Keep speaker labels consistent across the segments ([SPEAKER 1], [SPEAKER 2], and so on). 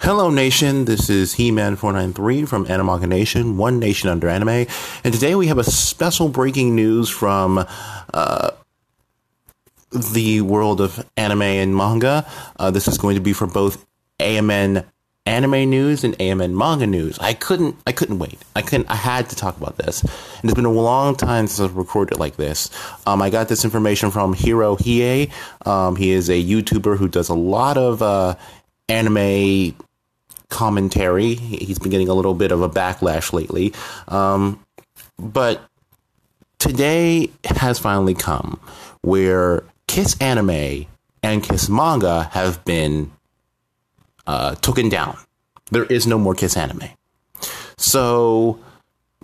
[SPEAKER 1] Hello, Nation. This is He Man 493 from Animanga Nation, One Nation Under Anime. And today we have a special breaking news from uh, the world of anime and manga. Uh, this is going to be for both AMN anime news and AMN manga news. I couldn't, I couldn't wait. I couldn't, I had to talk about this. And it's been a long time since I've recorded like this. Um, I got this information from Hiro Hie. Um, he is a YouTuber who does a lot of uh, anime commentary. He's been getting a little bit of a backlash lately. Um, but today has finally come where Kiss Anime and Kiss Manga have been uh, taken down. There is no more Kiss Anime. So,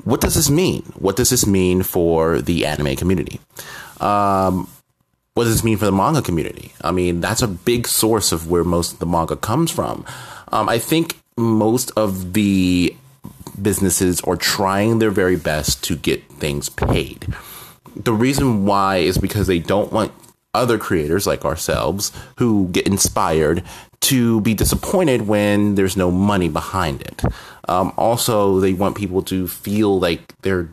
[SPEAKER 1] what does this mean? What does this mean for the anime community? Um, what does this mean for the manga community? I mean, that's a big source of where most of the manga comes from. Um, I think most of the businesses are trying their very best to get things paid. The reason why is because they don't want other creators like ourselves who get inspired to be disappointed when there's no money behind it. Um, also, they want people to feel like they're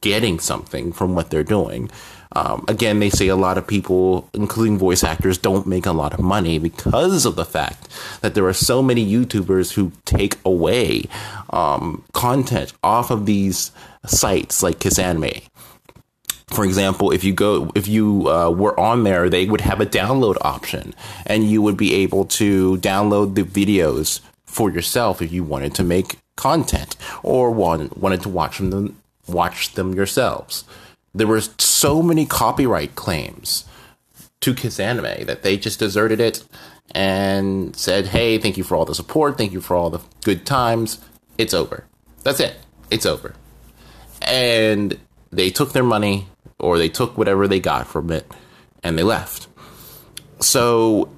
[SPEAKER 1] getting something from what they're doing. Um, again, they say a lot of people, including voice actors, don't make a lot of money because of the fact that there are so many YouTubers who take away um, content off of these sites like Kiss Anime. For example, if you go, if you uh, were on there, they would have a download option, and you would be able to download the videos for yourself if you wanted to make content or wanted wanted to watch them watch them yourselves there were so many copyright claims to Kiss Anime that they just deserted it and said, "Hey, thank you for all the support, thank you for all the good times. It's over. That's it. It's over." And they took their money or they took whatever they got from it and they left. So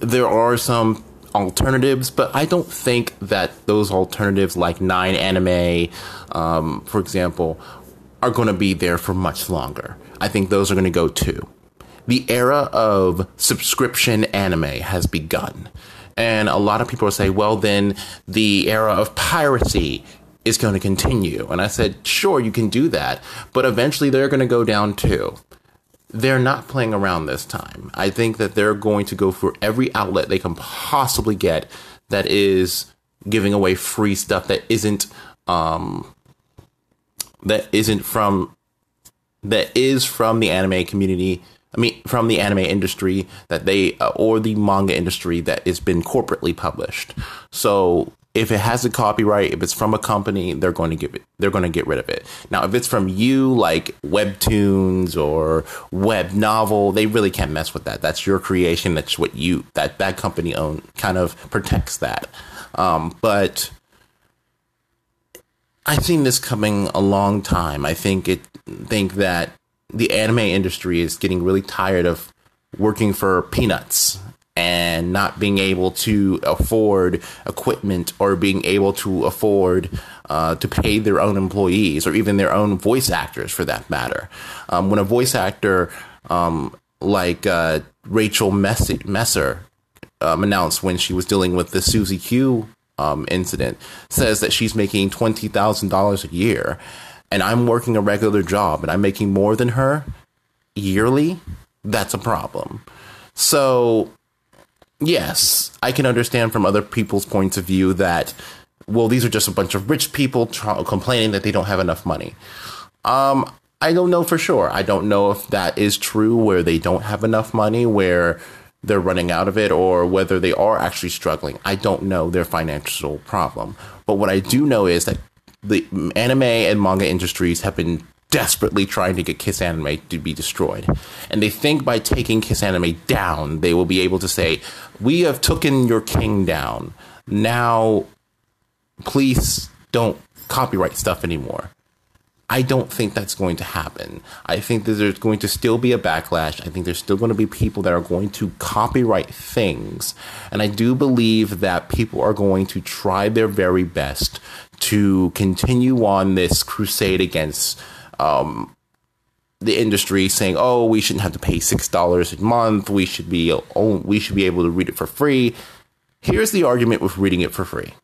[SPEAKER 1] there are some alternatives, but I don't think that those alternatives like Nine Anime, um, for example, are going to be there for much longer. I think those are going to go too. The era of subscription anime has begun. And a lot of people say, well, then the era of piracy is going to continue. And I said, sure, you can do that. But eventually they're going to go down too. They're not playing around this time. I think that they're going to go for every outlet they can possibly get that is giving away free stuff that isn't um, that isn't from that is from the anime community. I mean, from the anime industry that they uh, or the manga industry that has been corporately published. So if it has a copyright, if it's from a company, they're going to give it. They're going to get rid of it. Now, if it's from you, like webtoons or web novel, they really can't mess with that. That's your creation. That's what you that that company own kind of protects that. Um, but I've seen this coming a long time. I think it think that the anime industry is getting really tired of working for peanuts and not being able to afford equipment or being able to afford uh, to pay their own employees or even their own voice actors for that matter. Um, when a voice actor um, like uh, Rachel Messer um, announced when she was dealing with the Suzy Q um, incident says that she's making twenty thousand dollars a year, and I'm working a regular job and I'm making more than her yearly. That's a problem. So, yes, I can understand from other people's points of view that, well, these are just a bunch of rich people complaining that they don't have enough money. Um, I don't know for sure. I don't know if that is true where they don't have enough money, where they're running out of it or whether they are actually struggling. I don't know their financial problem. But what I do know is that the anime and manga industries have been desperately trying to get Kiss Anime to be destroyed. And they think by taking Kiss Anime down, they will be able to say, We have taken your king down. Now, please don't copyright stuff anymore. I don't think that's going to happen. I think that there's going to still be a backlash. I think there's still going to be people that are going to copyright things. And I do believe that people are going to try their very best to continue on this crusade against um, the industry saying, "Oh, we shouldn't have to pay six dollars a month. We should be oh, we should be able to read it for free." Here's the argument with reading it for free.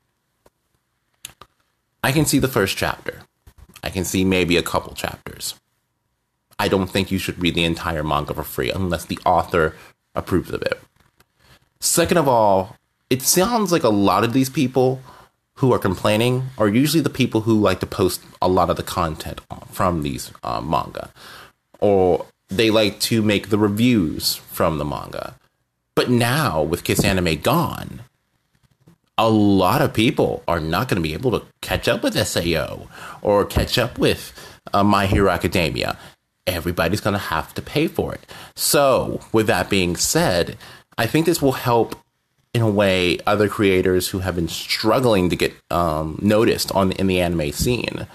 [SPEAKER 1] I can see the first chapter. I can see maybe a couple chapters. I don't think you should read the entire manga for free unless the author approves of it. Second of all, it sounds like a lot of these people who are complaining are usually the people who like to post a lot of the content from these uh, manga, or they like to make the reviews from the manga. But now with Kiss Anime gone, a lot of people are not going to be able to catch up with SAO or catch up with uh, My Hero Academia. Everybody's going to have to pay for it. So, with that being said, I think this will help in a way other creators who have been struggling to get um, noticed on in the anime scene.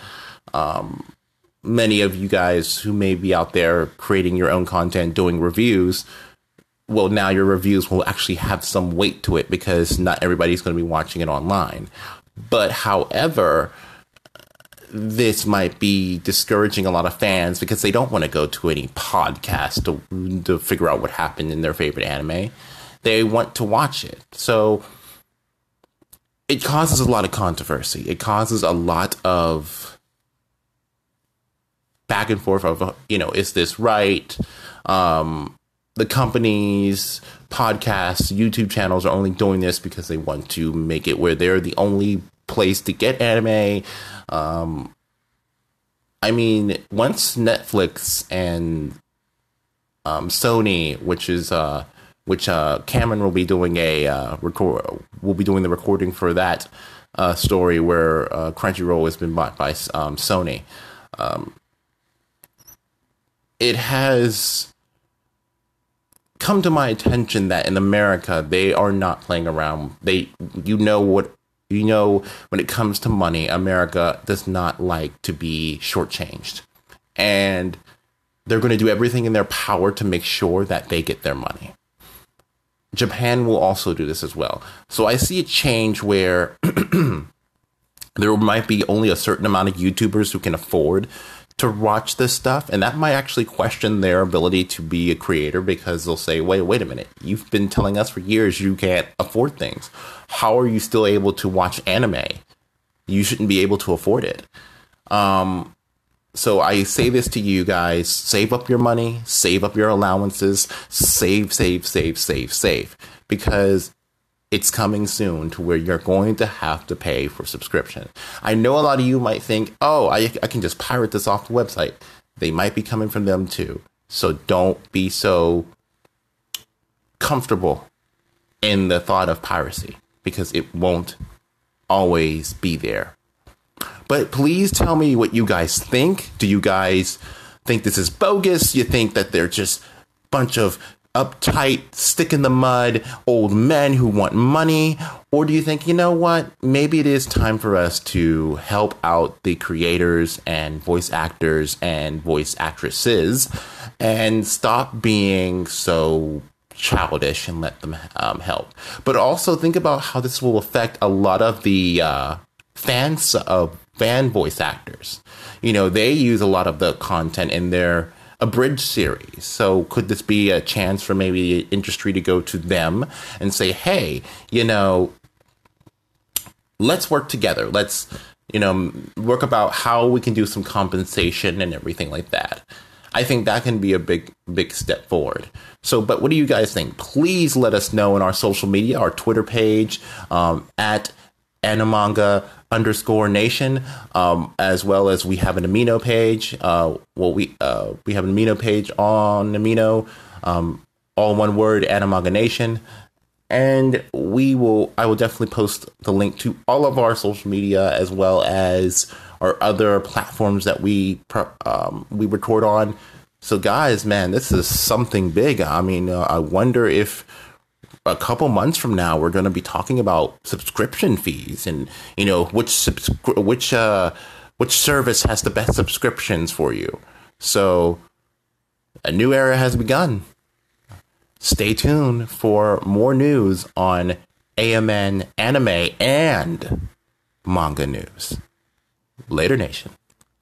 [SPEAKER 1] Um, many of you guys who may be out there creating your own content, doing reviews, well, now your reviews will actually have some weight to it because not everybody's going to be watching it online. But however, this might be discouraging a lot of fans because they don't want to go to any podcast to, to figure out what happened in their favorite anime. They want to watch it. So it causes a lot of controversy. It causes a lot of back and forth of, you know, is this right? Um, the companies, podcasts, YouTube channels are only doing this because they want to make it where they're the only place to get anime. Um, I mean, once Netflix and um, Sony, which is uh, which uh, Cameron will be doing a uh, record, will be doing the recording for that uh, story where uh, Crunchyroll has been bought by um, Sony. Um, it has come to my attention that in America they are not playing around. They, you know what, you know when it comes to money, America does not like to be shortchanged, and they're going to do everything in their power to make sure that they get their money. Japan will also do this as well. So I see a change where there might be only a certain amount of YouTubers who can afford to watch this stuff and that might actually question their ability to be a creator because they'll say wait wait a minute. You've been telling us for years you can't afford things. How are you still able to watch anime? You shouldn't be able to afford it. Um so I say this to you guys. Save up your money, save up your allowances, save, save, save, save, save. Because it's coming soon to where you're going to have to pay for subscription. I know a lot of you might think, oh, I, I can just pirate this off the website. They might be coming from them too. So don't be so comfortable in the thought of piracy because it won't always be there. But please tell me what you guys think. Do you guys think this is bogus? You think that they're just a bunch of uptight, stick in the mud old men who want money? Or do you think, you know what? Maybe it is time for us to help out the creators and voice actors and voice actresses and stop being so childish and let them um, help. But also think about how this will affect a lot of the uh, fans of fan voice actors. You know, they use a lot of the content in their abridged series. So could this be a chance for maybe the industry to go to them and say, hey, you know, let's work together. Let's, you know, work about how we can do some compensation and everything like that. I think that can be a big, big step forward. So, but what do you guys think? Please let us know in our social media, our Twitter page, um, at Animanga underscore nation, um, as well as we have an amino page. Uh, well, we uh, we have an amino page on amino, um, all one word, Animanga Nation, and we will. I will definitely post the link to all of our social media as well as our other platforms that we um, we record on. So, guys, man, this is something big. I mean, uh, I wonder if a couple months from now we're going to be talking about subscription fees and you know which subscri- which uh which service has the best subscriptions for you. So a new era has begun. Stay tuned for more news on AMN anime and manga news. Later nation